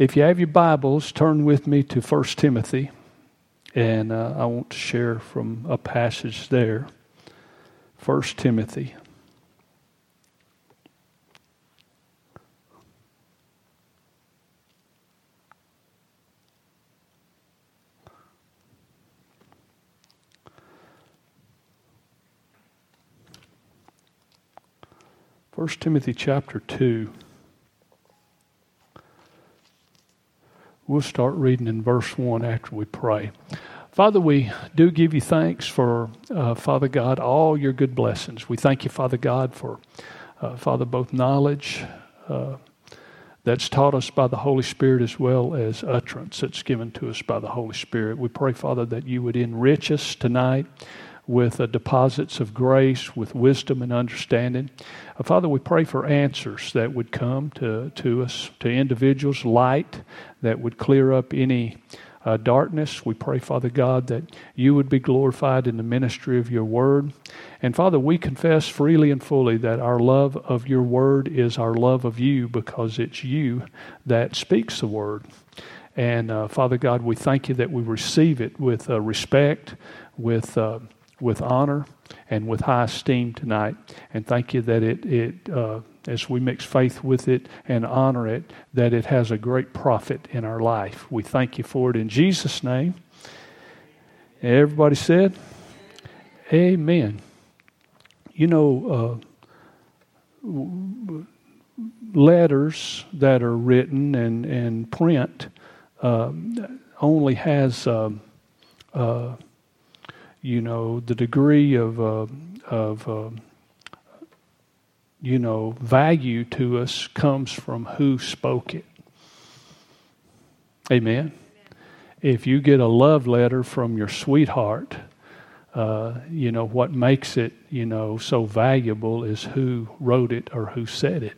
If you have your Bibles, turn with me to 1 Timothy, and uh, I want to share from a passage there. 1 Timothy. First Timothy chapter 2. We'll start reading in verse 1 after we pray. Father, we do give you thanks for, uh, Father God, all your good blessings. We thank you, Father God, for, uh, Father, both knowledge uh, that's taught us by the Holy Spirit as well as utterance that's given to us by the Holy Spirit. We pray, Father, that you would enrich us tonight with uh, deposits of grace, with wisdom and understanding. Uh, Father, we pray for answers that would come to, to us, to individuals, light that would clear up any uh, darkness. We pray, Father God, that you would be glorified in the ministry of your word. And Father, we confess freely and fully that our love of your word is our love of you because it's you that speaks the word. And uh, Father God, we thank you that we receive it with uh, respect, with uh, with honor and with high esteem tonight. And thank you that it, it uh, as we mix faith with it and honor it, that it has a great profit in our life. We thank you for it in Jesus' name. Everybody said, Amen. You know, uh, letters that are written and, and print uh, only has. Um, uh, you know, the degree of, uh, of uh, you know, value to us comes from who spoke it. Amen. If you get a love letter from your sweetheart, uh, you know, what makes it, you know, so valuable is who wrote it or who said it.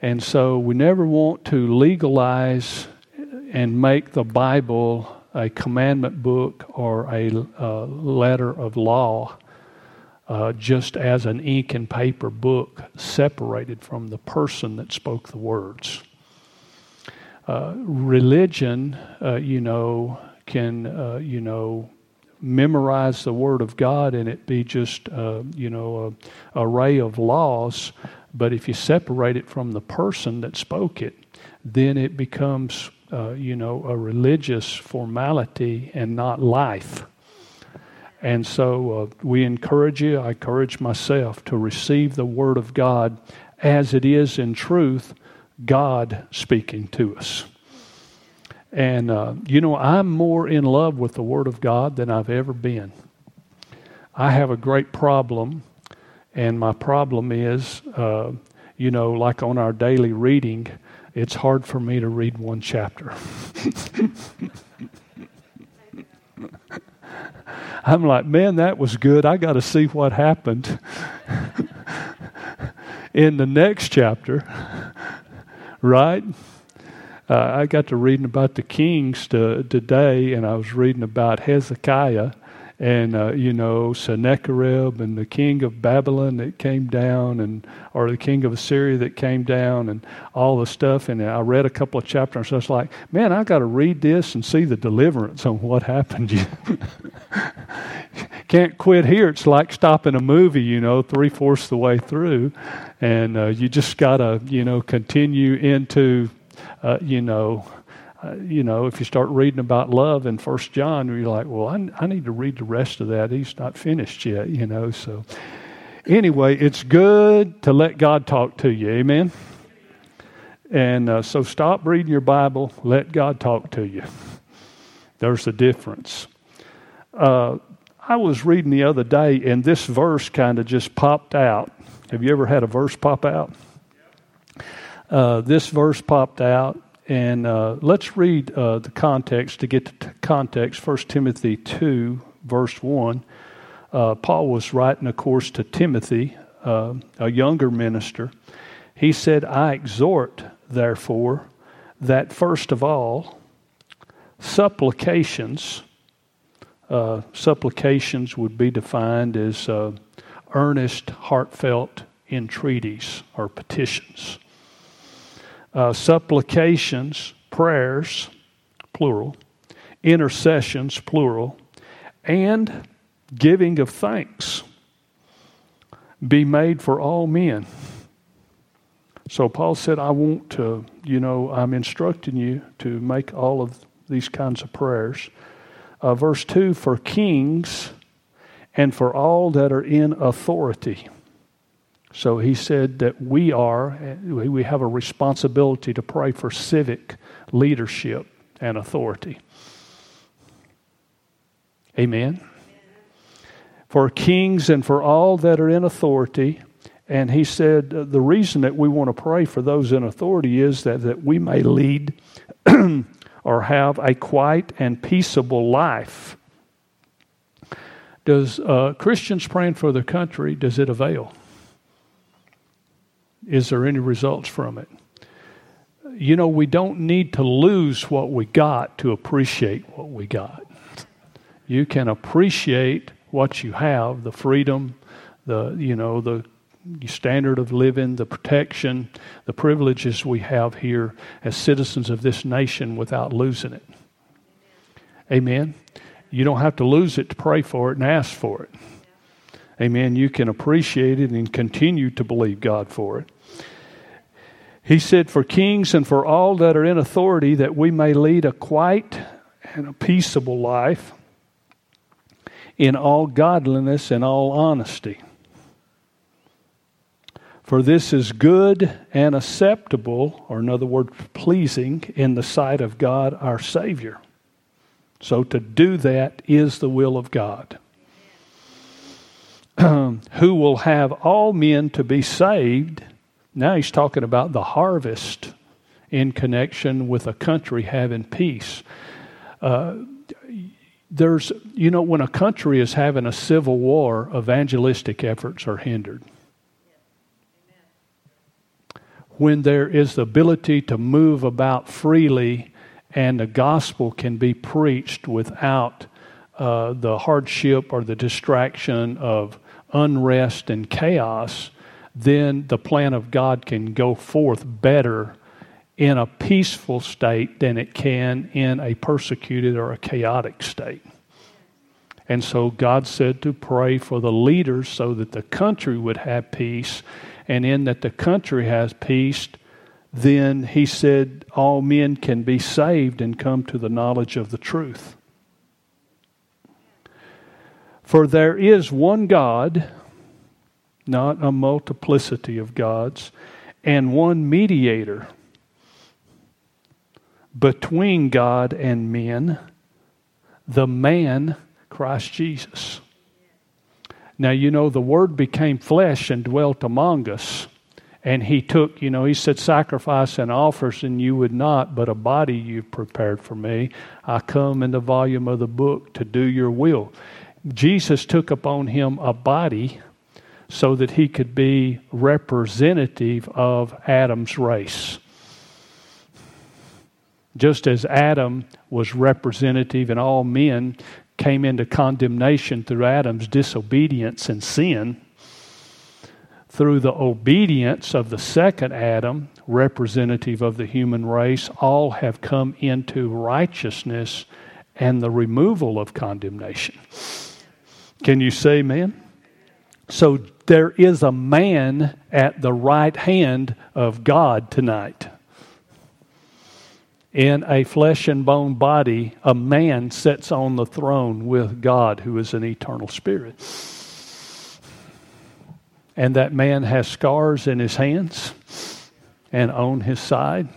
And so we never want to legalize and make the Bible a commandment book or a uh, letter of law uh, just as an ink and paper book separated from the person that spoke the words. Uh, religion, uh, you know, can, uh, you know, memorize the Word of God and it be just, uh, you know, a array of laws. But if you separate it from the person that spoke it, then it becomes uh, you know, a religious formality and not life. And so uh, we encourage you, I encourage myself to receive the Word of God as it is in truth, God speaking to us. And, uh, you know, I'm more in love with the Word of God than I've ever been. I have a great problem, and my problem is, uh, you know, like on our daily reading, it's hard for me to read one chapter. I'm like, man, that was good. I got to see what happened in the next chapter, right? Uh, I got to reading about the kings to, today, and I was reading about Hezekiah and uh, you know Sennacherib and the king of Babylon that came down, and or the king of Assyria that came down, and all the stuff. And I read a couple of chapters, so it's like, man, I got to read this and see the deliverance on what happened. Can't quit here. It's like stopping a movie, you know, three fourths the way through, and uh, you just got to, you know, continue into, uh, you know uh, you know, if you start reading about love in First John, you're like, well, I, I need to read the rest of that. He's not finished yet, you know. So, anyway, it's good to let God talk to you. Amen. And uh, so, stop reading your Bible. Let God talk to you. There's a difference. Uh, I was reading the other day, and this verse kind of just popped out. Have you ever had a verse pop out? Uh, this verse popped out, and uh, let's read uh, the context to get to context. 1 Timothy 2, verse 1. Uh, Paul was writing, of course, to Timothy, uh, a younger minister. He said, I exhort, therefore, that first of all, supplications, uh, supplications would be defined as uh, earnest, heartfelt entreaties or petitions uh, supplications, prayers, plural, intercessions, plural, and giving of thanks be made for all men. So Paul said, I want to, you know, I'm instructing you to make all of these kinds of prayers. Uh, verse 2 for kings and for all that are in authority. So he said that we are, we have a responsibility to pray for civic leadership and authority. Amen. For kings and for all that are in authority. And he said uh, the reason that we want to pray for those in authority is that, that we may lead or have a quiet and peaceable life. Does uh, Christians praying for the country, does it avail? Is there any results from it? You know, we don't need to lose what we got to appreciate what we got. You can appreciate what you have, the freedom, the you know, the standard of living, the protection, the privileges we have here as citizens of this nation without losing it. Amen. You don't have to lose it to pray for it and ask for it. Amen. You can appreciate it and continue to believe God for it. He said, For kings and for all that are in authority, that we may lead a quiet and a peaceable life in all godliness and all honesty. For this is good and acceptable, or in other words, pleasing in the sight of God our Savior. So to do that is the will of God. Who will have all men to be saved. Now he's talking about the harvest in connection with a country having peace. Uh, there's, you know, when a country is having a civil war, evangelistic efforts are hindered when there is the ability to move about freely and the gospel can be preached without uh, the hardship or the distraction of unrest and chaos, then the plan of God can go forth better in a peaceful state than it can in a persecuted or a chaotic state. And so God said to pray for the leaders so that the country would have peace and in that the country has peace, then he said all men can be saved and come to the knowledge of the truth. For there is one God, not a multiplicity of gods, and one mediator between God and men, the man Christ Jesus now, you know, the Word became flesh and dwelt among us. And he took, you know, he said, Sacrifice and offers, and you would not, but a body you've prepared for me. I come in the volume of the book to do your will. Jesus took upon him a body so that he could be representative of Adam's race. Just as Adam was representative and all men came into condemnation through Adam's disobedience and sin, through the obedience of the second Adam, representative of the human race, all have come into righteousness and the removal of condemnation. Can you say amen? So there is a man at the right hand of God tonight in a flesh and bone body, a man sits on the throne with God, who is an eternal spirit. And that man has scars in his hands and on his side.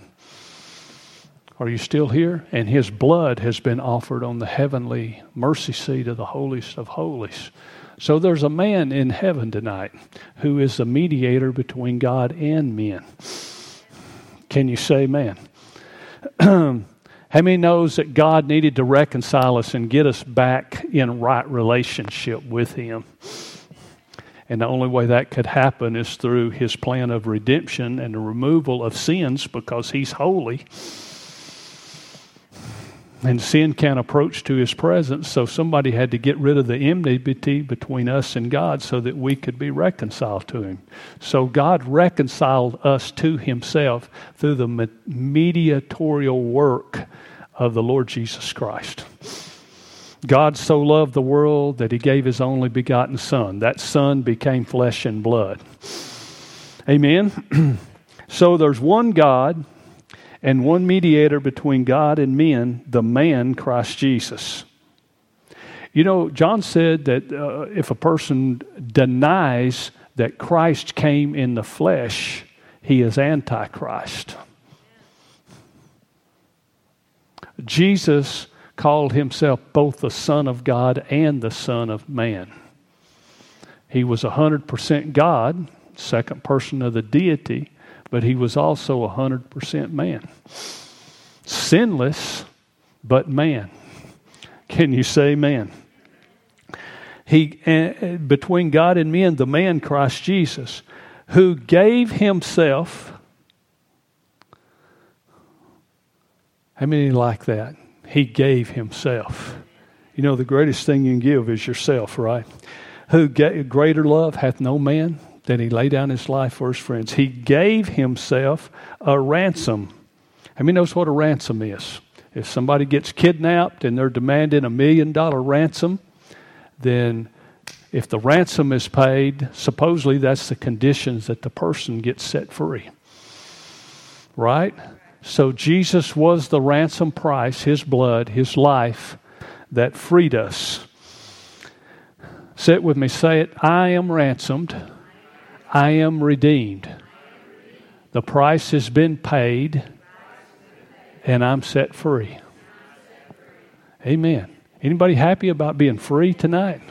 Are you still here? And his blood has been offered on the heavenly mercy seat of the holiest of holies. So there's a man in heaven tonight who is the mediator between God and men. Can you say, man? How many knows that God needed to reconcile us and get us back in right relationship with Him? And the only way that could happen is through His plan of redemption and the removal of sins because He's holy. And sin can't approach to his presence, so somebody had to get rid of the enmity between us and God so that we could be reconciled to him. So God reconciled us to himself through the mediatorial work of the Lord Jesus Christ. God so loved the world that he gave his only begotten Son. That Son became flesh and blood. Amen. so there's one God and one mediator between God and men, the man Christ Jesus. You know, John said that uh, if a person denies that Christ came in the flesh, he is Antichrist. Jesus called himself both the Son of God and the Son of Man. He was 100% God, second person of the deity, but he was also 100% man. Sinless, but man. Can you say man? He, uh, between God and men, the man Christ Jesus, who gave himself. How many like that? He gave himself. You know, the greatest thing you can give is yourself, right? Who greater love hath no man that he laid down his life for his friends. He gave himself a ransom. How many knows what a ransom is? If somebody gets kidnapped and they're demanding a million dollar ransom, then if the ransom is paid, supposedly that's the conditions that the person gets set free. Right? So Jesus was the ransom price, his blood, his life that freed us. Say it with me. Say it. I am ransomed I am redeemed. The price has been paid, and I'm set free. Amen. Anybody happy about being free tonight?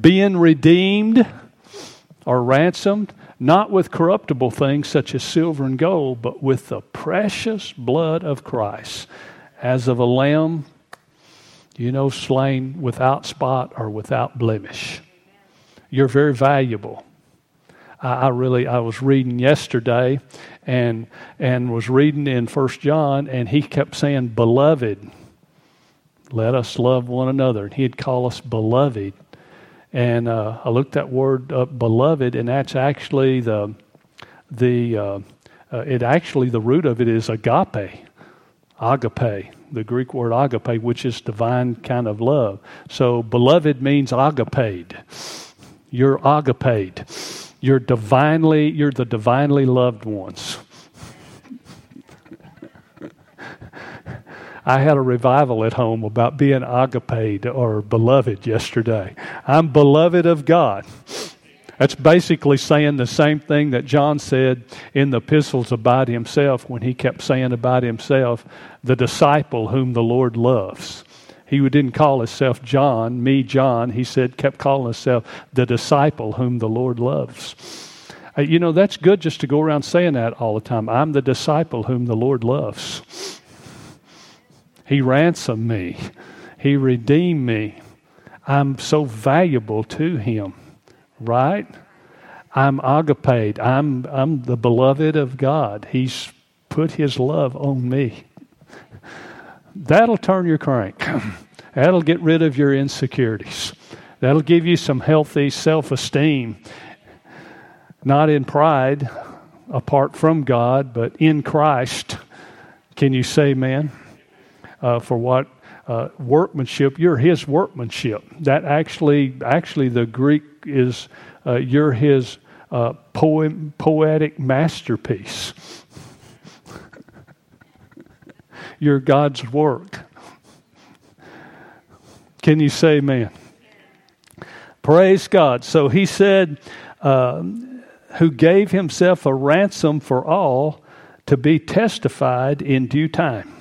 Being redeemed or ransomed, not with corruptible things such as silver and gold, but with the precious blood of Christ, as of a lamb, you know, slain without spot or without blemish. You're very valuable. I, I really I was reading yesterday, and and was reading in First John, and he kept saying, "Beloved, let us love one another." And he'd call us beloved. And uh, I looked that word up, beloved, and that's actually the the uh, uh, it actually the root of it is agape, agape, the Greek word agape, which is divine kind of love. So beloved means agaped. You're agaped. You're divinely, you're the divinely loved ones. I had a revival at home about being agaped or beloved yesterday. I'm beloved of God. That's basically saying the same thing that John said in the epistles about himself when he kept saying about himself, the disciple whom the Lord loves. He didn't call himself John, me, John. He said, kept calling himself the disciple whom the Lord loves. Uh, you know, that's good just to go around saying that all the time. I'm the disciple whom the Lord loves. He ransomed me, He redeemed me. I'm so valuable to Him, right? I'm agaped. I'm, I'm the beloved of God. He's put His love on me. That'll turn your crank. That'll get rid of your insecurities. That'll give you some healthy self esteem, not in pride apart from God, but in Christ. Can you say, man? Uh, for what uh, workmanship? You're His workmanship. That actually, actually, the Greek is uh, you're His uh, poem, poetic masterpiece. You're God's work. Can you say amen? Praise God. So he said, uh, who gave himself a ransom for all to be testified in due time.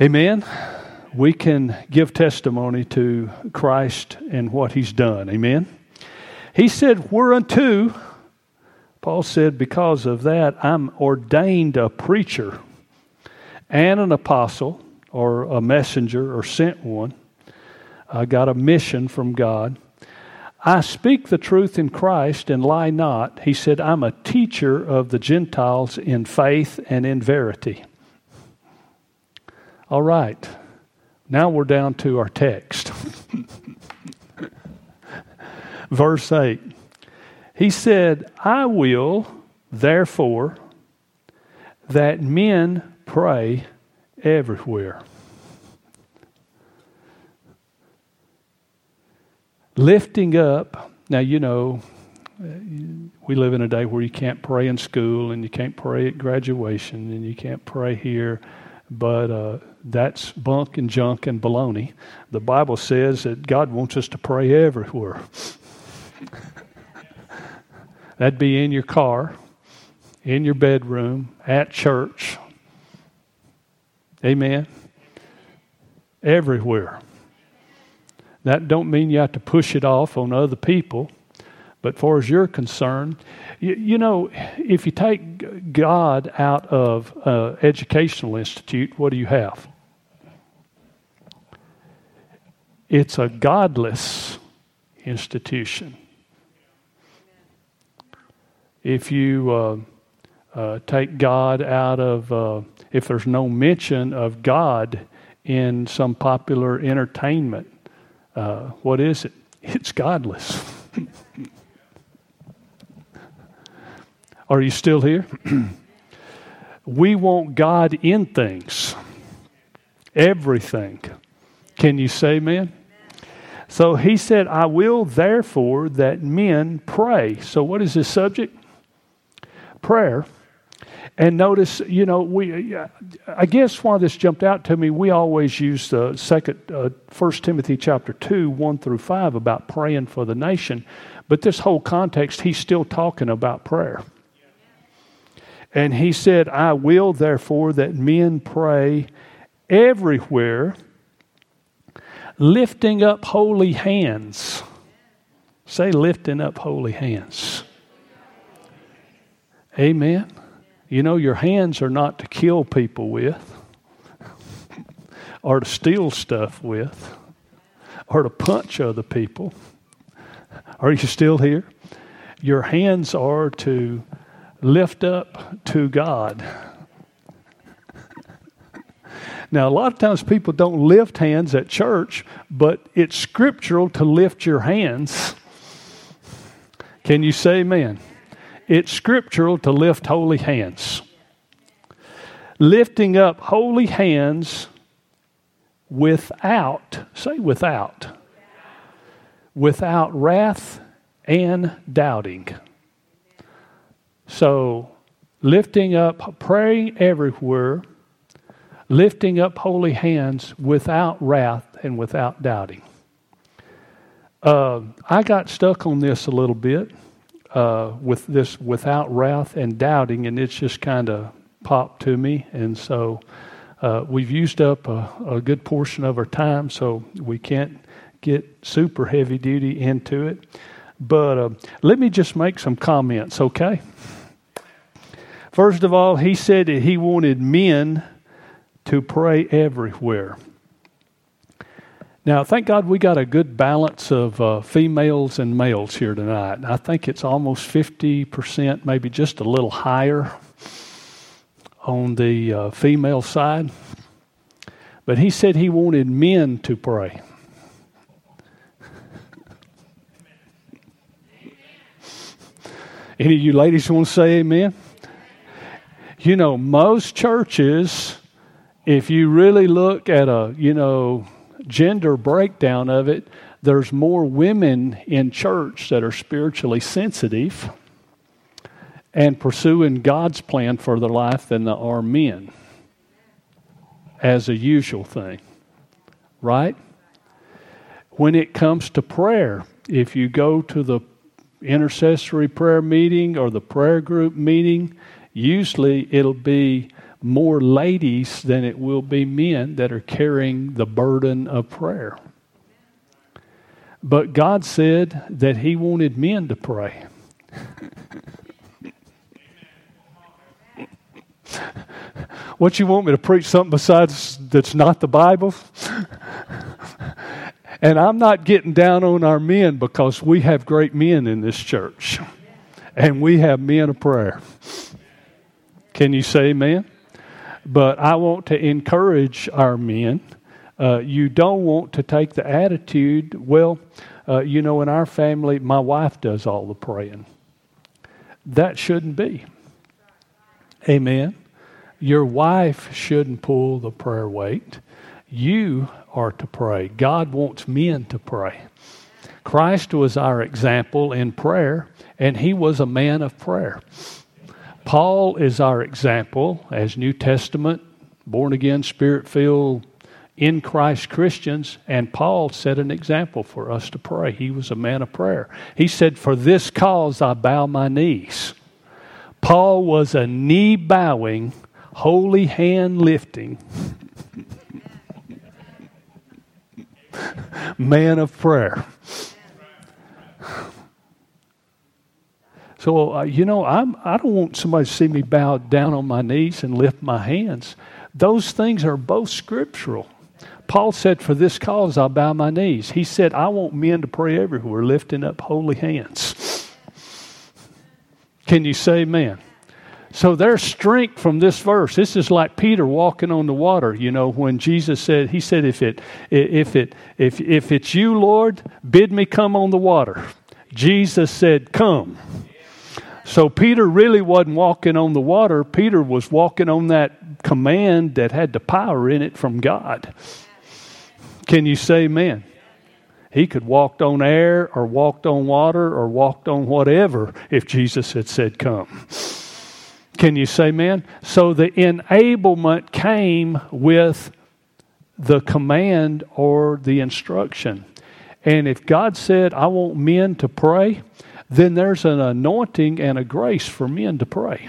Amen. We can give testimony to Christ and what he's done. Amen. He said, Whereunto Paul said, Because of that, I'm ordained a preacher and an apostle or a messenger or sent one. I got a mission from God. I speak the truth in Christ and lie not. He said, I'm a teacher of the Gentiles in faith and in verity. All right. Now we're down to our text. Verse 8. He said, I will, therefore, that men pray everywhere. Lifting up, now you know, we live in a day where you can't pray in school and you can't pray at graduation and you can't pray here, but uh, that's bunk and junk and baloney. The Bible says that God wants us to pray everywhere. That'd be in your car, in your bedroom, at church. Amen. Everywhere. That don't mean you have to push it off on other people, but far as you're concerned, you, you know, if you take God out of uh, educational institute, what do you have? It's a godless institution. If you uh, uh, take God out of, uh, if there's no mention of God in some popular entertainment, uh, what is it? It's godless. Are you still here? we want God in things, everything. Can you say amen? So he said, I will therefore that men pray. So, what is this subject? Prayer. And notice, you know, we, I guess why this jumped out to me, we always use the second, uh, 1 Timothy chapter 2, 1 through 5 about praying for the nation. But this whole context, he's still talking about prayer. And he said, I will therefore that men pray everywhere, lifting up holy hands. Say, lifting up holy hands. Amen. You know, your hands are not to kill people with, or to steal stuff with, or to punch other people. Are you still here? Your hands are to lift up to God. Now, a lot of times people don't lift hands at church, but it's scriptural to lift your hands. Can you say amen? It's scriptural to lift holy hands. Lifting up holy hands without, say without, without wrath and doubting. So, lifting up, praying everywhere, lifting up holy hands without wrath and without doubting. Uh, I got stuck on this a little bit uh, with this without wrath and doubting, and it's just kind of popped to me. And so uh, we've used up a, a, good portion of our time, so we can't get super heavy duty into it. But uh, let me just make some comments, okay? First of all, he said that he wanted men to pray everywhere. Now, thank God we got a good balance of uh, females and males here tonight. I think it's almost 50%, maybe just a little higher on the uh, female side. But he said he wanted men to pray. Any of you ladies want to say amen? You know, most churches, if you really look at a, you know, gender breakdown of it, there's more women in church that are spiritually sensitive and pursuing God's plan for their life than there are men, as a usual thing. Right? When it comes to prayer, if you go to the intercessory prayer meeting or the prayer group meeting, usually it'll be more ladies than it will be men that are carrying the burden of prayer. But God said that He wanted men to pray. what you want me to preach something besides that's not the Bible? and I'm not getting down on our men because we have great men in this church. And we have men of prayer. Can you say amen? But I want to encourage our men. Uh, you don't want to take the attitude, well, uh, you know, in our family, my wife does all the praying. That shouldn't be. Amen. Your wife shouldn't pull the prayer weight. You are to pray. God wants men to pray. Christ was our example in prayer, and he was a man of prayer. Paul is our example as New Testament, born again, spirit filled, in Christ Christians, and Paul set an example for us to pray. He was a man of prayer. He said, For this cause I bow my knees. Paul was a knee bowing, holy hand lifting man of prayer. So, uh, you know, I'm, I don't want somebody to see me bow down on my knees and lift my hands. Those things are both scriptural. Paul said, For this cause I'll bow my knees. He said, I want men to pray everywhere, lifting up holy hands. Can you say amen? So there's strength from this verse. This is like Peter walking on the water. You know, when Jesus said, He said, "If it, if it, if if it's you, Lord, bid me come on the water." Jesus said, "Come." So Peter really wasn't walking on the water. Peter was walking on that command that had the power in it from God. Can you say amen? He could walked on air or walked on water or walked on whatever if Jesus had said come. Can you say amen? So the enablement came with the command or the instruction. And if God said, I want men to pray, then there's an anointing and a grace for men to pray.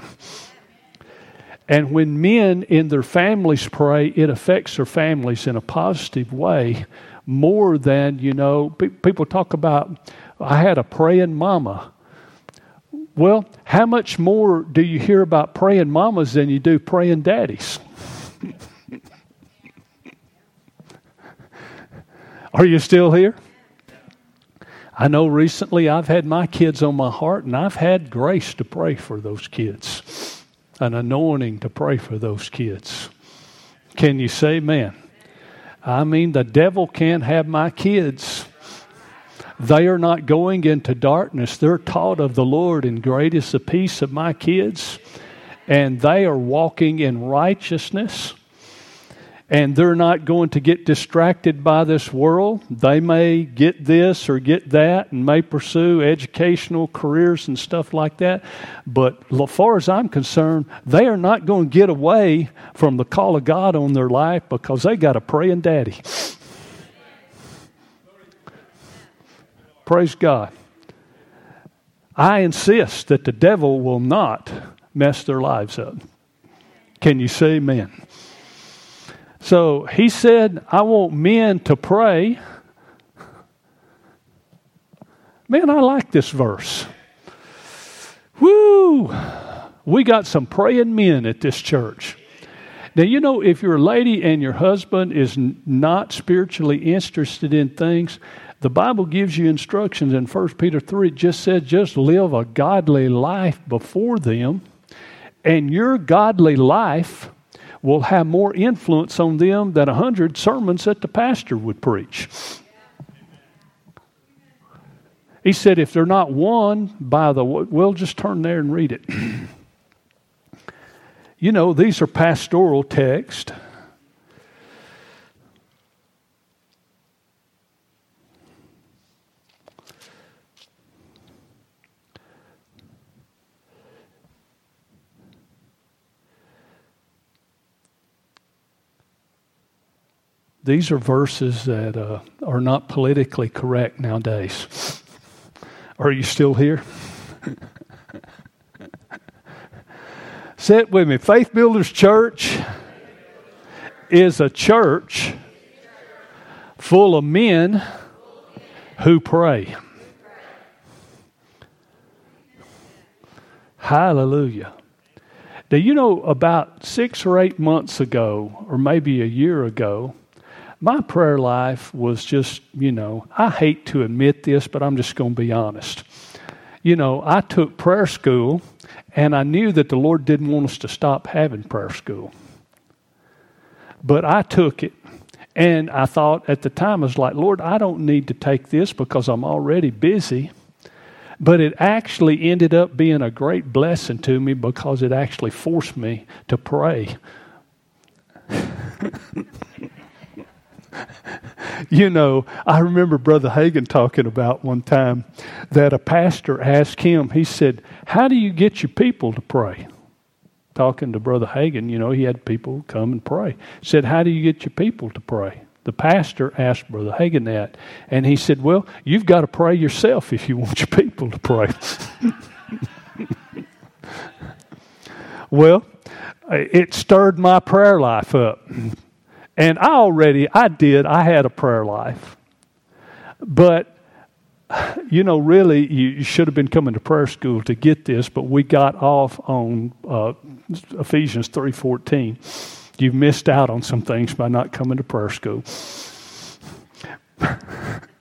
And when men in their families pray, it affects their families in a positive way more than, you know, people talk about, I had a praying mama. Well, how much more do you hear about praying mamas than you do praying daddies? Are you still here? I know recently I've had my kids on my heart, and I've had grace to pray for those kids, an anointing to pray for those kids. Can you say amen? I mean, the devil can't have my kids. They are not going into darkness. They're taught of the Lord, and great is the peace of my kids. And they are walking in righteousness and they're not going to get distracted by this world. They may get this or get that and may pursue educational careers and stuff like that. But as far as I'm concerned, they are not going to get away from the call of God on their life because they got a praying daddy. Praise God. I insist that the devil will not mess their lives up. Can you say amen? So he said, I want men to pray. Man, I like this verse. Woo! We got some praying men at this church. Now, you know, if you're a lady and your husband is not spiritually interested in things, the Bible gives you instructions in 1 Peter 3. It just said, just live a godly life before them. And your godly life will have more influence on them than a hundred sermons that the pastor would preach. He said, if they're not won by the, we'll just turn there and read it. you know, these are pastoral texts. These are verses that uh, are not politically correct nowadays. Are you still here? Sit with me. Faith Builders Church is a church full of men who pray. Hallelujah. Now, you know, about six or eight months ago, or maybe a year ago, my prayer life was just, you know, I hate to admit this, but I'm just going to be honest. You know, I took prayer school and I knew that the Lord didn't want us to stop having prayer school. But I took it. And I thought at the time, I was like, Lord, I don't need to take this because I'm already busy. But it actually ended up being a great blessing to me because it actually forced me to pray. you know, I remember Brother Hagin talking about one time that a pastor asked him, he said, How do you get your people to pray? Talking to Brother Hagin, you know, he had people come and pray. Said, How do you get your people to pray? The pastor asked Brother Hagin that, and he said, Well, you've got to pray yourself if you want your people to pray. well, it stirred my prayer life up. And I already, I did, I had a prayer life. But, you know, really, you, should have been coming to prayer school to get this, but we got off on uh, Ephesians 3.14. You've missed out on some things by not coming to prayer school.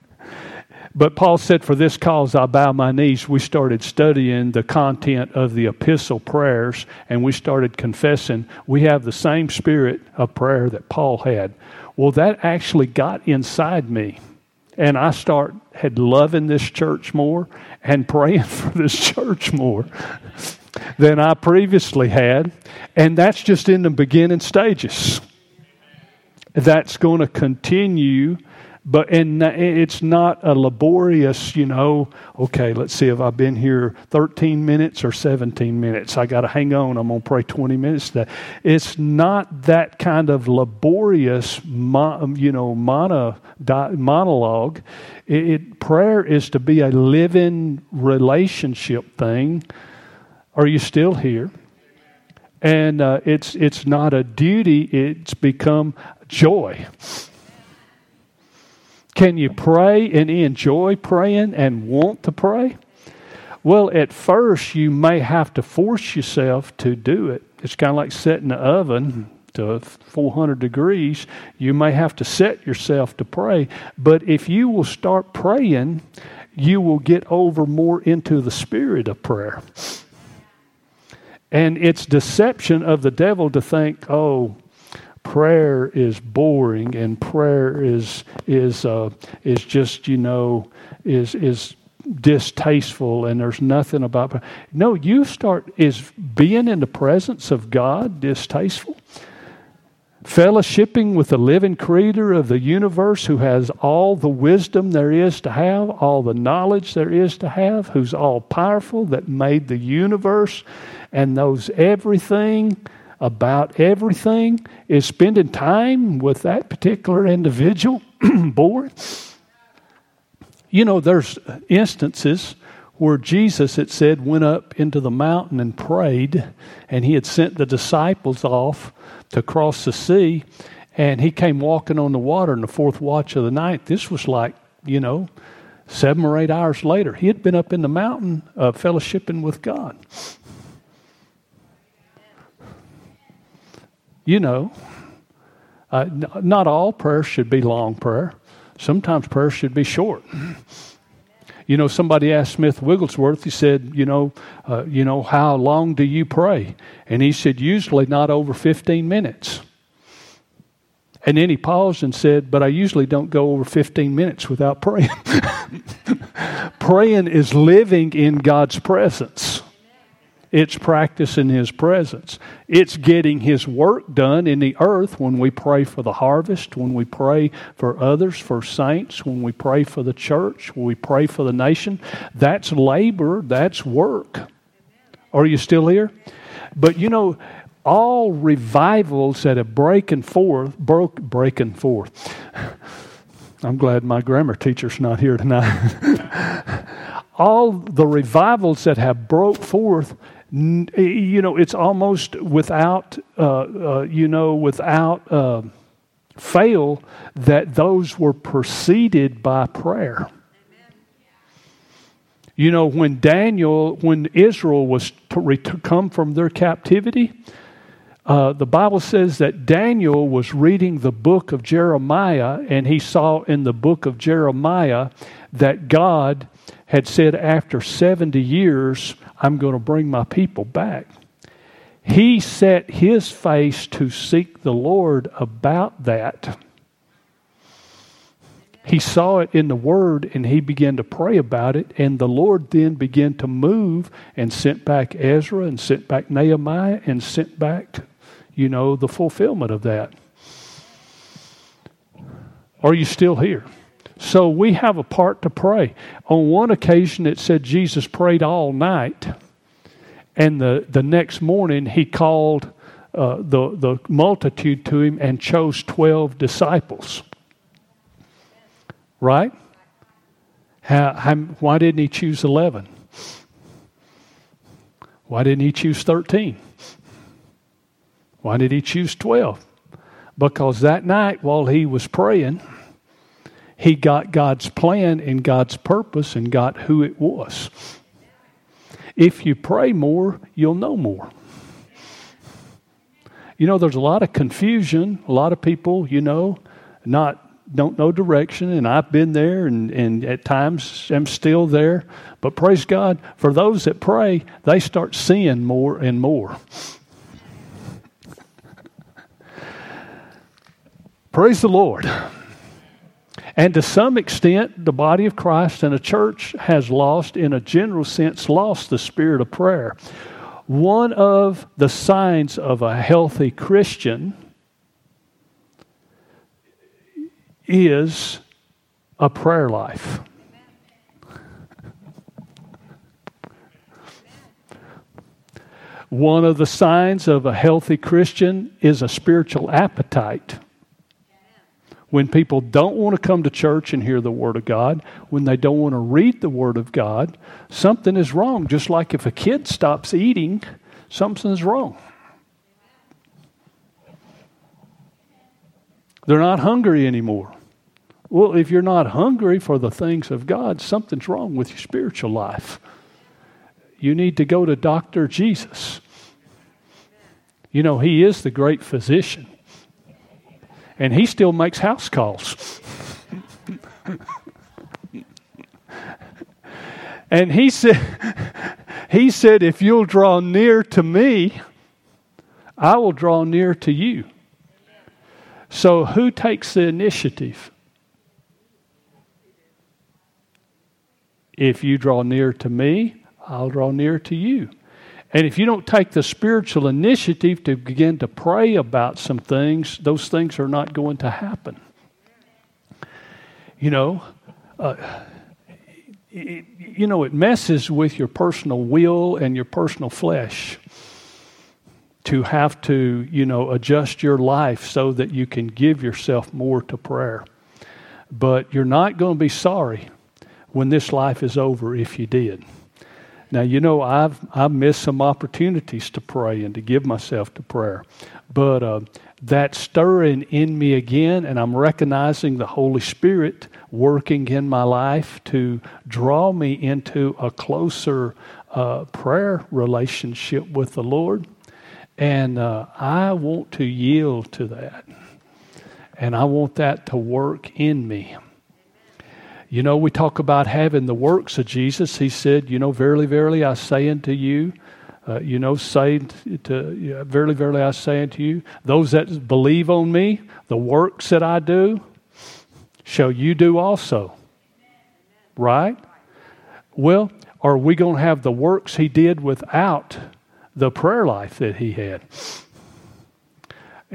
But Paul said, For this cause I bow my knees. We started studying the content of the epistle prayers, and we started confessing we have the same spirit of prayer that Paul had. Well, that actually got inside me. And I start had loving this church more and praying for this church more than I previously had. And that's just in the beginning stages. That's going to continue but and it's not a laborious, you know, okay, let's see if I've been here 13 minutes or 17 minutes. I got to hang on. I'm going to pray 20 minutes. That It's not that kind of laborious, you know, mono, monologue. It, it, prayer is to be a living relationship thing. Are you still here? And uh, it's, it's not a duty, it's become joy. Can you pray and enjoy praying and want to pray? Well, at first, you may have to force yourself to do it. It's kind of like setting the oven to 400 degrees. You may have to set yourself to pray. But if you will start praying, you will get over more into the spirit of prayer. And it's deception of the devil to think, oh, prayer is boring and prayer is is uh, is just you know is is distasteful and there's nothing about no you start is being in the presence of god distasteful? Fellowshipping with the living creator of the universe who has all the wisdom there is to have all the knowledge there is to have who's all powerful that made the universe and knows everything about everything is spending time with that particular individual bored. You know, there's instances where Jesus, it said, went up into the mountain and prayed, and he had sent the disciples off to cross the sea, and he came walking on the water in the fourth watch of the night. This was like, you know, seven or eight hours later. He had been up in the mountain uh, fellowshipping with God. You know, uh, not all prayer should be long prayer. Sometimes prayer should be short. You know, somebody asked Smith Wigglesworth. He said, "You know, uh, you know, how long do you pray?" And he said, "Usually not over fifteen minutes." And then he paused and said, "But I usually don't go over fifteen minutes without praying." praying is living in God's presence. It's practicing His presence. It's getting His work done in the earth when we pray for the harvest, when we pray for others, for saints, when we pray for the church, when we pray for the nation. That's labor, that's work. Are you still here? But you know, all revivals that have breaking forth, broke, breaking forth. I'm glad my grammar teacher's not here tonight. all the revivals that have broke forth you know, it's almost without, uh, uh, you know, without uh, fail that those were preceded by prayer. You know, when Daniel, when Israel was to come from their captivity, uh, the Bible says that Daniel was reading the book of Jeremiah, and he saw in the book of Jeremiah that God had said, after 70 years, I'm going to bring my people back. he set his face to seek the Lord about that. He saw it in the Word and he began to pray about it, and the Lord then began to move and sent back Ezra and sent back Nehemiah and sent back, you know, the fulfillment of that. Are you still here? So we have a part to pray. On one occasion, it said Jesus prayed all night, and the, the next morning, he called uh, the, the multitude to him and chose 12 disciples. Right? How, how, why didn't he choose 11? Why didn't he choose 13? Why did he choose 12? Because that night while he was praying, he got God's plan and God's purpose and got who it was. If you pray more, you'll know more. You know, there's a lot of confusion. A lot of people, you know, not don't know direction, and I've been there, and, and at times am still there. But praise God, for those that pray, they start seeing more and more. praise the Lord. And to some extent, the body of Christ and a church has lost, in a general sense, lost the spirit of prayer. One of the signs of a healthy Christian is a prayer life. One of the signs of a healthy Christian is a spiritual appetite when people don't want to come to church and hear the Word of God, when they don't want to read the Word of God, something is wrong. Just like if a kid stops eating, something's wrong. They're not hungry anymore. Well, if you're not hungry for the things of God, something's wrong with your spiritual life. You need to go to Dr. Jesus. You know, He is the great physician and he still makes house calls. and he said, he said, if you'll draw near to me, I will draw near to you. So who takes the initiative? If you draw near to me, I'll draw near to you. And if you don't take the spiritual initiative to begin to pray about some things, those things are not going to happen. You know, uh, it, you know, it messes with your personal will and your personal flesh to have to, you know, adjust your life so that you can give yourself more to prayer. But you're not going to be sorry when this life is over if you did. Now, you know, I've, I've missed some opportunities to pray and to give myself to prayer. But uh, that stirring in me again, and I'm recognizing the Holy Spirit working in my life to draw me into a closer uh, prayer relationship with the Lord. And uh, I want to yield to that. And I want that to work in me. You know, we talk about having the works of Jesus. He said, You know, verily, verily, I say unto you, uh, you know, say to, verily, verily, I say unto you, those that believe on me, the works that I do, shall you do also. Right? Well, are we going to have the works he did without the prayer life that he had?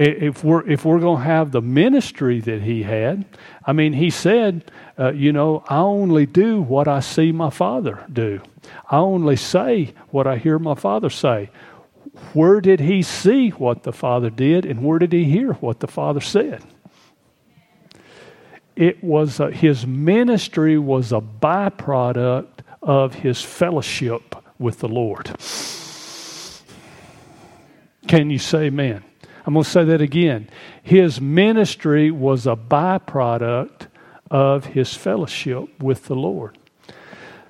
If we're, if we're going to have the ministry that he had, I mean, he said, uh, you know, I only do what I see my father do. I only say what I hear my father say. Where did he see what the father did, and where did he hear what the father said? It was his ministry was a byproduct of his fellowship with the Lord. Can you say amen? I'm going to say that again. His ministry was a byproduct of his fellowship with the Lord.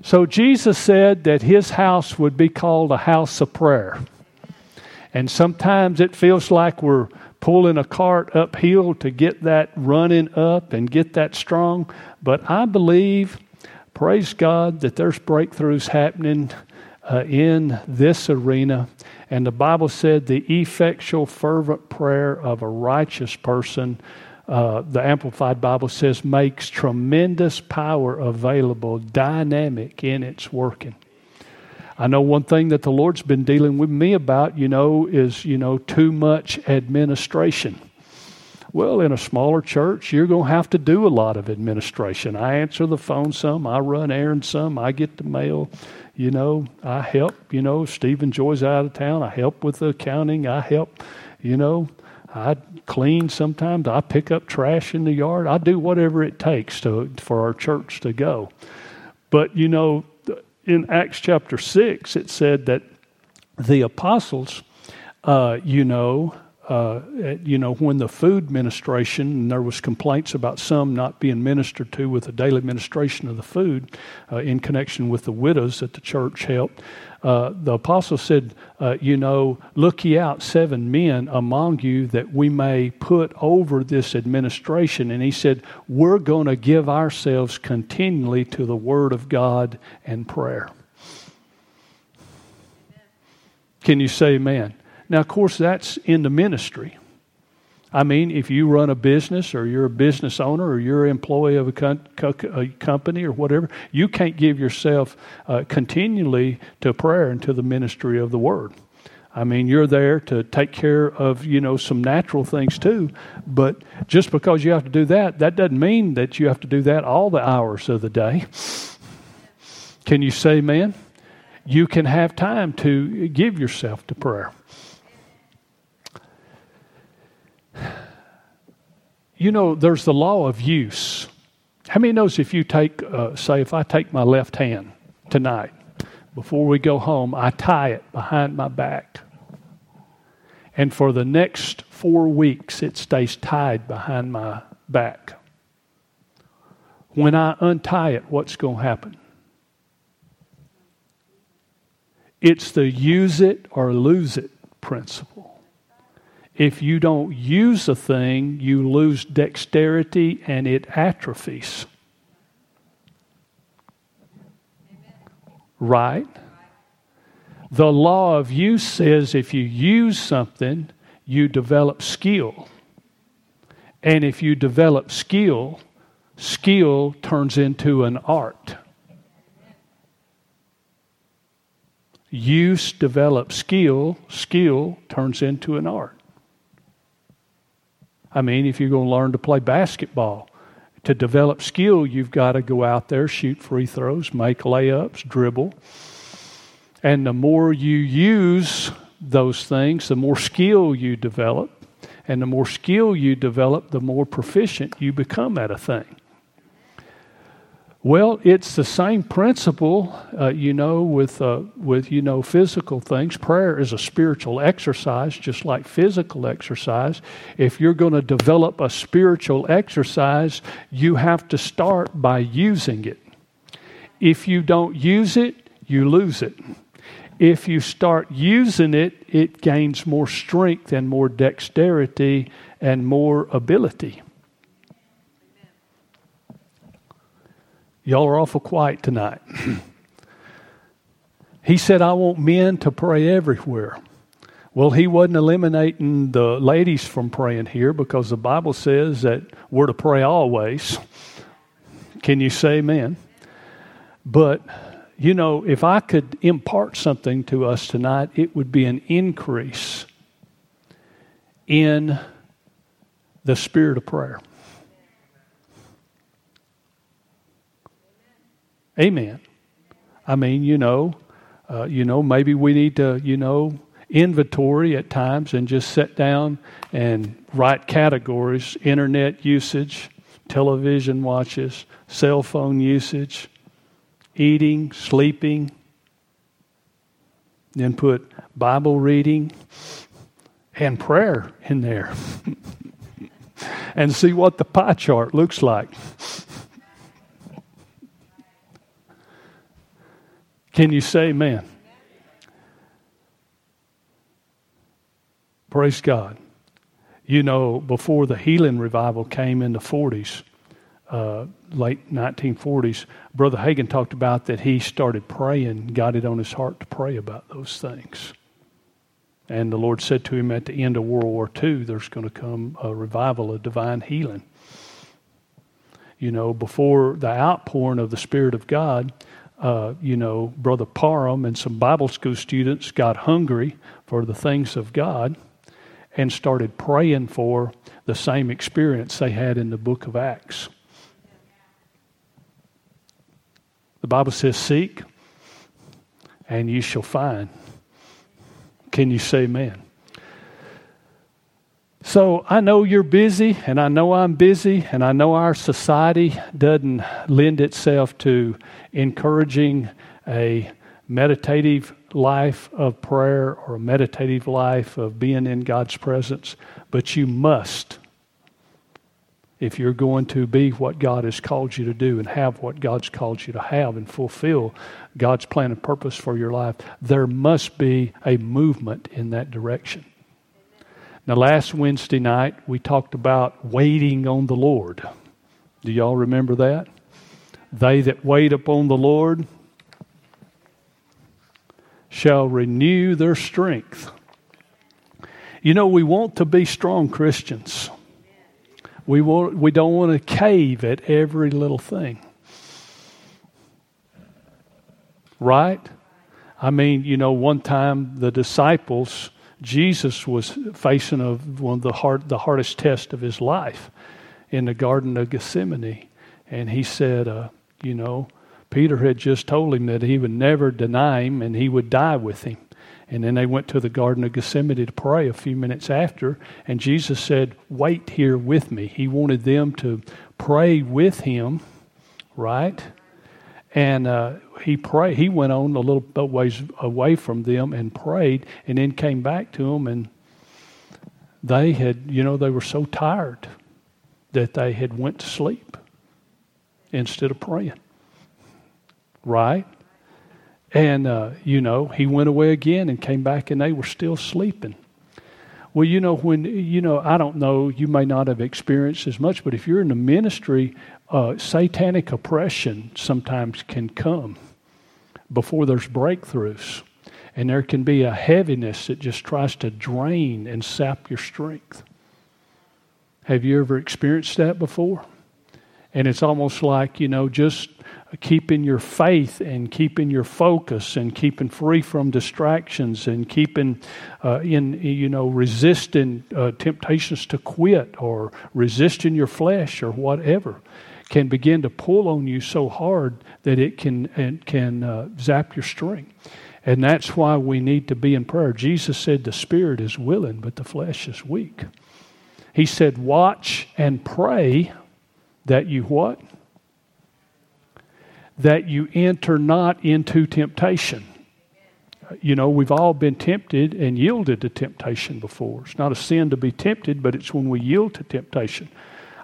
So Jesus said that his house would be called a house of prayer. And sometimes it feels like we're pulling a cart uphill to get that running up and get that strong. But I believe, praise God, that there's breakthroughs happening uh, in this arena. And the Bible said the effectual, fervent prayer of a righteous person, uh, the Amplified Bible says, makes tremendous power available, dynamic in its working. I know one thing that the Lord's been dealing with me about, you know, is, you know, too much administration. Well, in a smaller church, you're going to have to do a lot of administration. I answer the phone some, I run errands some, I get the mail, you know, I help, you know, Stephen Joy's out of town, I help with the accounting, I help, you know, I clean sometimes, I pick up trash in the yard, I do whatever it takes to for our church to go. But you know, in Acts chapter 6, it said that the apostles, uh, you know, uh, you know, when the food ministration, and there was complaints about some not being ministered to with the daily ministration of the food uh, in connection with the widows that the church helped, uh, the apostle said, uh, you know, look ye out seven men among you that we may put over this administration. And he said, we're going to give ourselves continually to the word of God and prayer. Can you say amen? Now, of course, that's in the ministry. I mean, if you run a business or you're a business owner or you're an employee of a, co- co- a company or whatever, you can't give yourself uh, continually to prayer and to the ministry of the word. I mean, you're there to take care of, you know, some natural things too. But just because you have to do that, that doesn't mean that you have to do that all the hours of the day. Can you say amen? You can have time to give yourself to prayer. You know, there's the law of use. How many knows if you take, uh, say, if I take my left hand tonight, before we go home, I tie it behind my back. And for the next four weeks, it stays tied behind my back. When I untie it, what's going to happen? It's the use it or lose it principle. If you don't use a thing, you lose dexterity and it atrophies. Right? The law of use says if you use something, you develop skill. And if you develop skill, skill turns into an art. Use develops skill, skill turns into an art. I mean, if you're going to learn to play basketball, to develop skill, you've got to go out there, shoot free throws, make layups, dribble. And the more you use those things, the more skill you develop. And the more skill you develop, the more proficient you become at a thing. Well, it's the same principle, uh, you know, with uh, with you know physical things. Prayer is a spiritual exercise, just like physical exercise. If you're going to develop a spiritual exercise, you have to start by using it. If you don't use it, you lose it. If you start using it, it gains more strength and more dexterity and more ability. Y'all are awful quiet tonight. he said, I want men to pray everywhere. Well, he wasn't eliminating the ladies from praying here because the Bible says that we're to pray always. Can you say amen? But, you know, if I could impart something to us tonight, it would be an increase in the spirit of prayer. Amen. I mean, you know, uh, you know, maybe we need to, you know, inventory at times and just sit down and write categories: internet usage, television watches, cell phone usage, eating, sleeping. Then put Bible reading and prayer in there. and see what the pie chart looks like. Can you say amen? Praise God. You know, before the healing revival came in the 40s, uh, late 1940s, Brother Hagin talked about that he started praying, got it on his heart to pray about those things. And the Lord said to him at the end of World War II, there's going to come a revival of divine healing. You know, before the outpouring of the Spirit of God, uh, you know, Brother Parham and some Bible school students got hungry for the things of God and started praying for the same experience they had in the book of Acts. The Bible says, Seek and you shall find. Can you say amen? So I know you're busy, and I know I'm busy, and I know our society doesn't lend itself to encouraging a meditative life of prayer or a meditative life of being in God's presence, but you must if you're going to be what God has called you to do and have what God's called you to have and fulfill God's plan and purpose for your life, there must be a movement in that direction. Now, last Wednesday night, we talked about waiting on the Lord. Do y'all remember that? They that wait upon the Lord shall renew their strength. You know, we want to be strong Christians. We, want, we don't want to cave at every little thing. Right? I mean, you know, one time the disciples, Jesus was facing a, one of the, hard, the hardest tests of his life in the Garden of Gethsemane. And he said, uh, you know, Peter had just told him that he would never deny him and he would die with him. And then they went to the Garden of Gethsemane to pray a few minutes after, and Jesus said, Wait here with me. He wanted them to pray with him, right? And uh, he prayed. He went on a little ways away from them and prayed, and then came back to them, and they had, you know, they were so tired that they had went to sleep instead of praying, right? And, uh, you know, he went away again and came back and they were still sleeping. Well, you know, when, you know, I don't know, you may not have experienced as much, but if you're in the ministry, uh, satanic oppression sometimes can come before there's breakthroughs. And there can be a heaviness that just tries to drain and sap your strength. Have you ever experienced that before? And it's almost like, you know, just keeping your faith and keeping your focus and keeping free from distractions and keeping uh, in you know resisting uh, temptations to quit or resisting your flesh or whatever can begin to pull on you so hard that it can it can uh, zap your strength. And that's why we need to be in prayer. Jesus said the spirit is willing but the flesh is weak. He said watch and pray that you what that you enter not into temptation. You know, we've all been tempted and yielded to temptation before. It's not a sin to be tempted, but it's when we yield to temptation.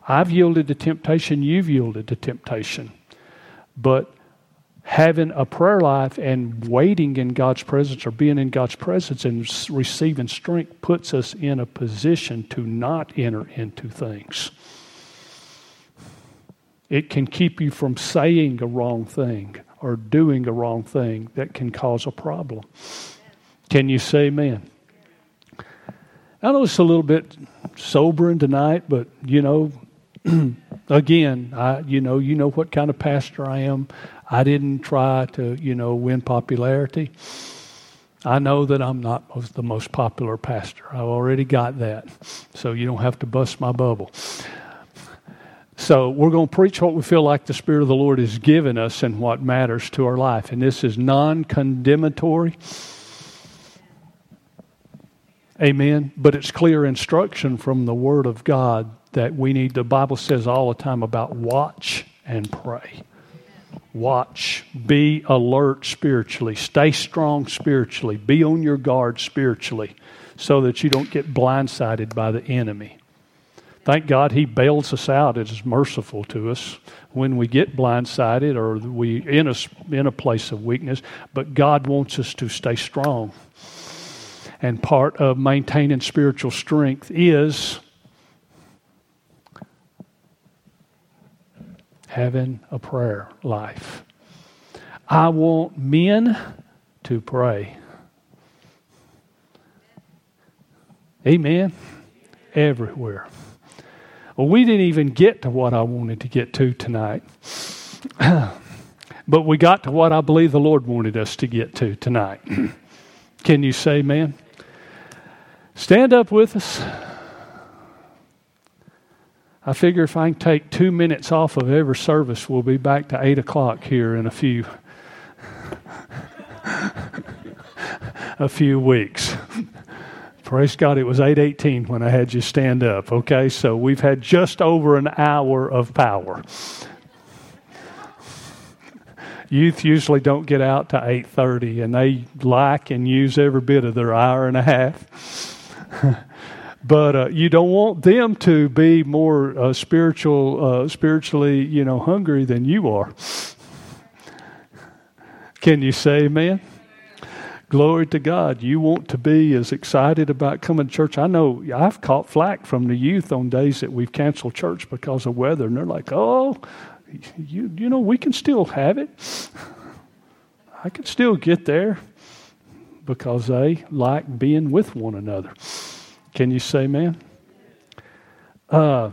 I've yielded to temptation, you've yielded to temptation. But having a prayer life and waiting in God's presence or being in God's presence and receiving strength puts us in a position to not enter into things. It can keep you from saying a wrong thing or doing a wrong thing that can cause a problem. Can you say amen? I know it's a little bit sobering tonight, but you know, again, I you know, you know what kind of pastor I am. I didn't try to, you know, win popularity. I know that I'm not the most popular pastor. I've already got that. So you don't have to bust my bubble. So we're going to preach what we feel like the Spirit of the Lord has given us and what matters to our life. And this is non condemnatory. Amen. But it's clear instruction from the Word of God that we need. The Bible says all the time about watch and pray. Watch. Be alert spiritually. Stay strong spiritually. Be on your guard spiritually so that you don't get blindsided by the enemy. Thank God He bails us out and is merciful to us when we get blindsided or we in a, in a place of weakness. But God wants us to stay strong. And part of maintaining spiritual strength is having a prayer life. I want men to pray. Amen. Everywhere. Well, we didn't even get to what I wanted to get to tonight. but we got to what I believe the Lord wanted us to get to tonight. Can you say, man? Stand up with us. I figure if I can take two minutes off of every service, we'll be back to 8 o'clock here in a few. a few weeks. Praise God, it was 8:18 when I had you stand up. Okay, so we've had just over an hour of power. Youth usually don't get out to 8:30 and they like and use every bit of their hour and a half. but uh, you don't want them to be more uh, spiritual, uh, spiritually, you know, hungry than you are. Can you say amen? Glory to God. You want to be as excited about coming to church. I know I've caught flack from the youth on days that we've canceled church because of weather, and they're like, oh, you, you know, we can still have it. I can still get there because they like being with one another. Can you say, man? Uh,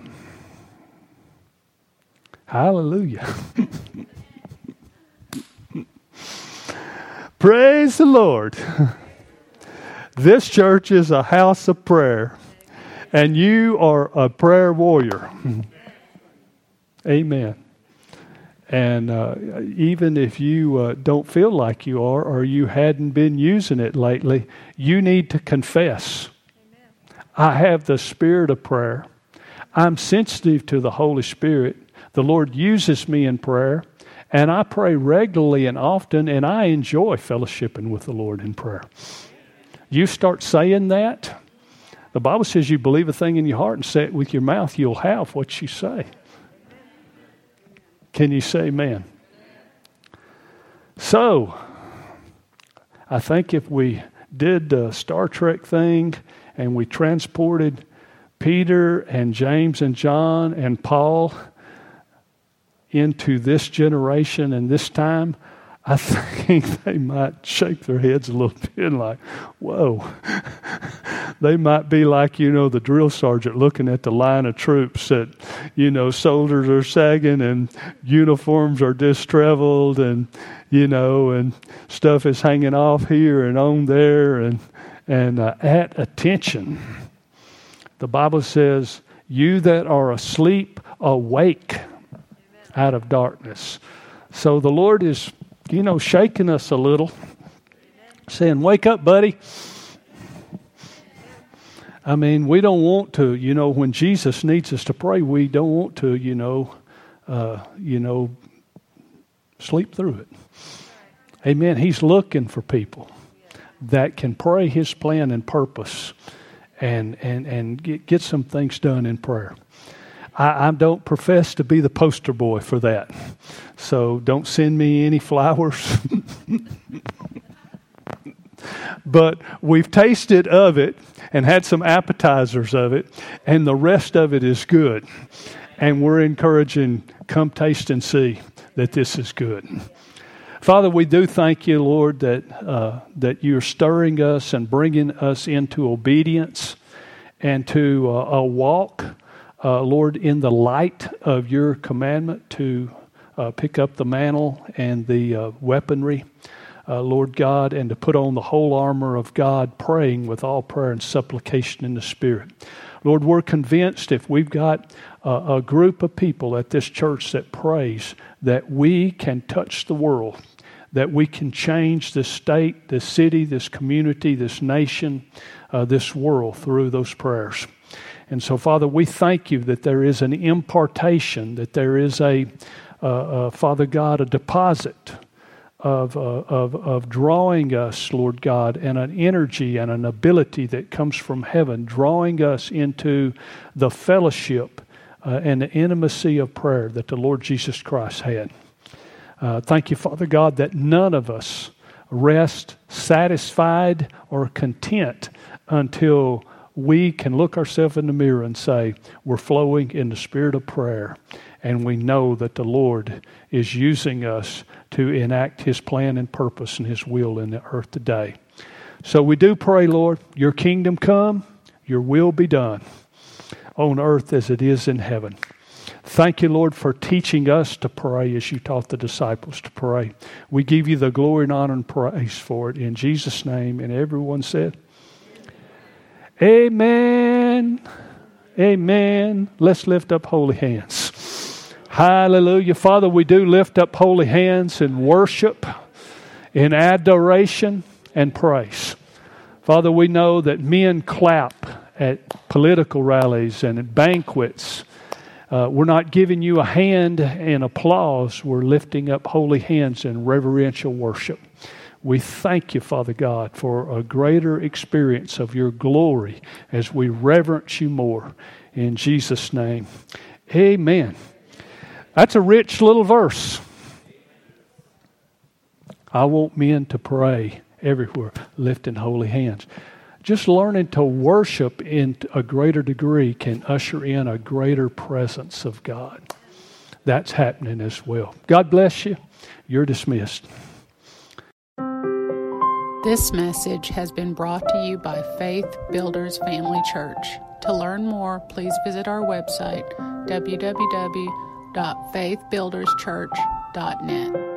hallelujah. Praise the Lord. This church is a house of prayer, and you are a prayer warrior. Amen. And uh, even if you uh, don't feel like you are, or you hadn't been using it lately, you need to confess. Amen. I have the spirit of prayer. I'm sensitive to the Holy Spirit. The Lord uses me in prayer. And I pray regularly and often, and I enjoy fellowshipping with the Lord in prayer. You start saying that, the Bible says you believe a thing in your heart and say it with your mouth, you'll have what you say. Can you say amen? So, I think if we did the Star Trek thing and we transported Peter and James and John and Paul into this generation and this time, I think they might shake their heads a little bit like, whoa. they might be like, you know, the drill sergeant looking at the line of troops that, you know, soldiers are sagging and uniforms are disheveled and, you know, and stuff is hanging off here and on there and, and uh, at attention. The Bible says, You that are asleep, awake out of darkness. So the Lord is, you know, shaking us a little, saying, Wake up, buddy. I mean, we don't want to, you know, when Jesus needs us to pray, we don't want to, you know, uh, you know, sleep through it. Amen. He's looking for people that can pray His plan and purpose, and and and get, get some things done in prayer. I, I don't profess to be the poster boy for that. So don't send me any flowers. but we've tasted of it and had some appetizers of it, and the rest of it is good. And we're encouraging, come taste and see that this is good. Father, we do thank you, Lord, that, uh, that you're stirring us and bringing us into obedience and to uh, a walk uh, Lord, in the light of your commandment to uh, pick up the mantle and the uh, weaponry, uh, Lord God, and to put on the whole armor of God, praying with all prayer and supplication in the Spirit. Lord, we're convinced if we've got a, a group of people at this church that prays, that we can touch the world, that we can change this state, this city, this community, this nation, uh, this world through those prayers. And so, Father, we thank you that there is an impartation, that there is a, uh, uh, Father God, a deposit of, uh, of, of drawing us, Lord God, and an energy and an ability that comes from heaven, drawing us into the fellowship uh, and the intimacy of prayer that the Lord Jesus Christ had. Uh, thank you, Father God, that none of us rest satisfied or content until we can look ourselves in the mirror and say, we're flowing in the spirit of prayer. And we know that the Lord is using us to enact His plan and purpose and His will in the earth today. So we do pray, Lord, your kingdom come, your will be done on earth as it is in heaven. Thank you, Lord, for teaching us to pray as you taught the disciples to pray. We give you the glory and honor and praise for it in Jesus' name. And everyone said, Amen. Amen. Let's lift up holy hands. Hallelujah. Father, we do lift up holy hands in worship, in adoration, and praise. Father, we know that men clap at political rallies and at banquets. Uh, we're not giving you a hand in applause. We're lifting up holy hands in reverential worship. We thank you, Father God, for a greater experience of your glory as we reverence you more. In Jesus' name, amen. That's a rich little verse. I want men to pray everywhere, lifting holy hands. Just learning to worship in a greater degree can usher in a greater presence of God. That's happening as well. God bless you. You're dismissed. This message has been brought to you by Faith Builders Family Church. To learn more, please visit our website www.faithbuilderschurch.net.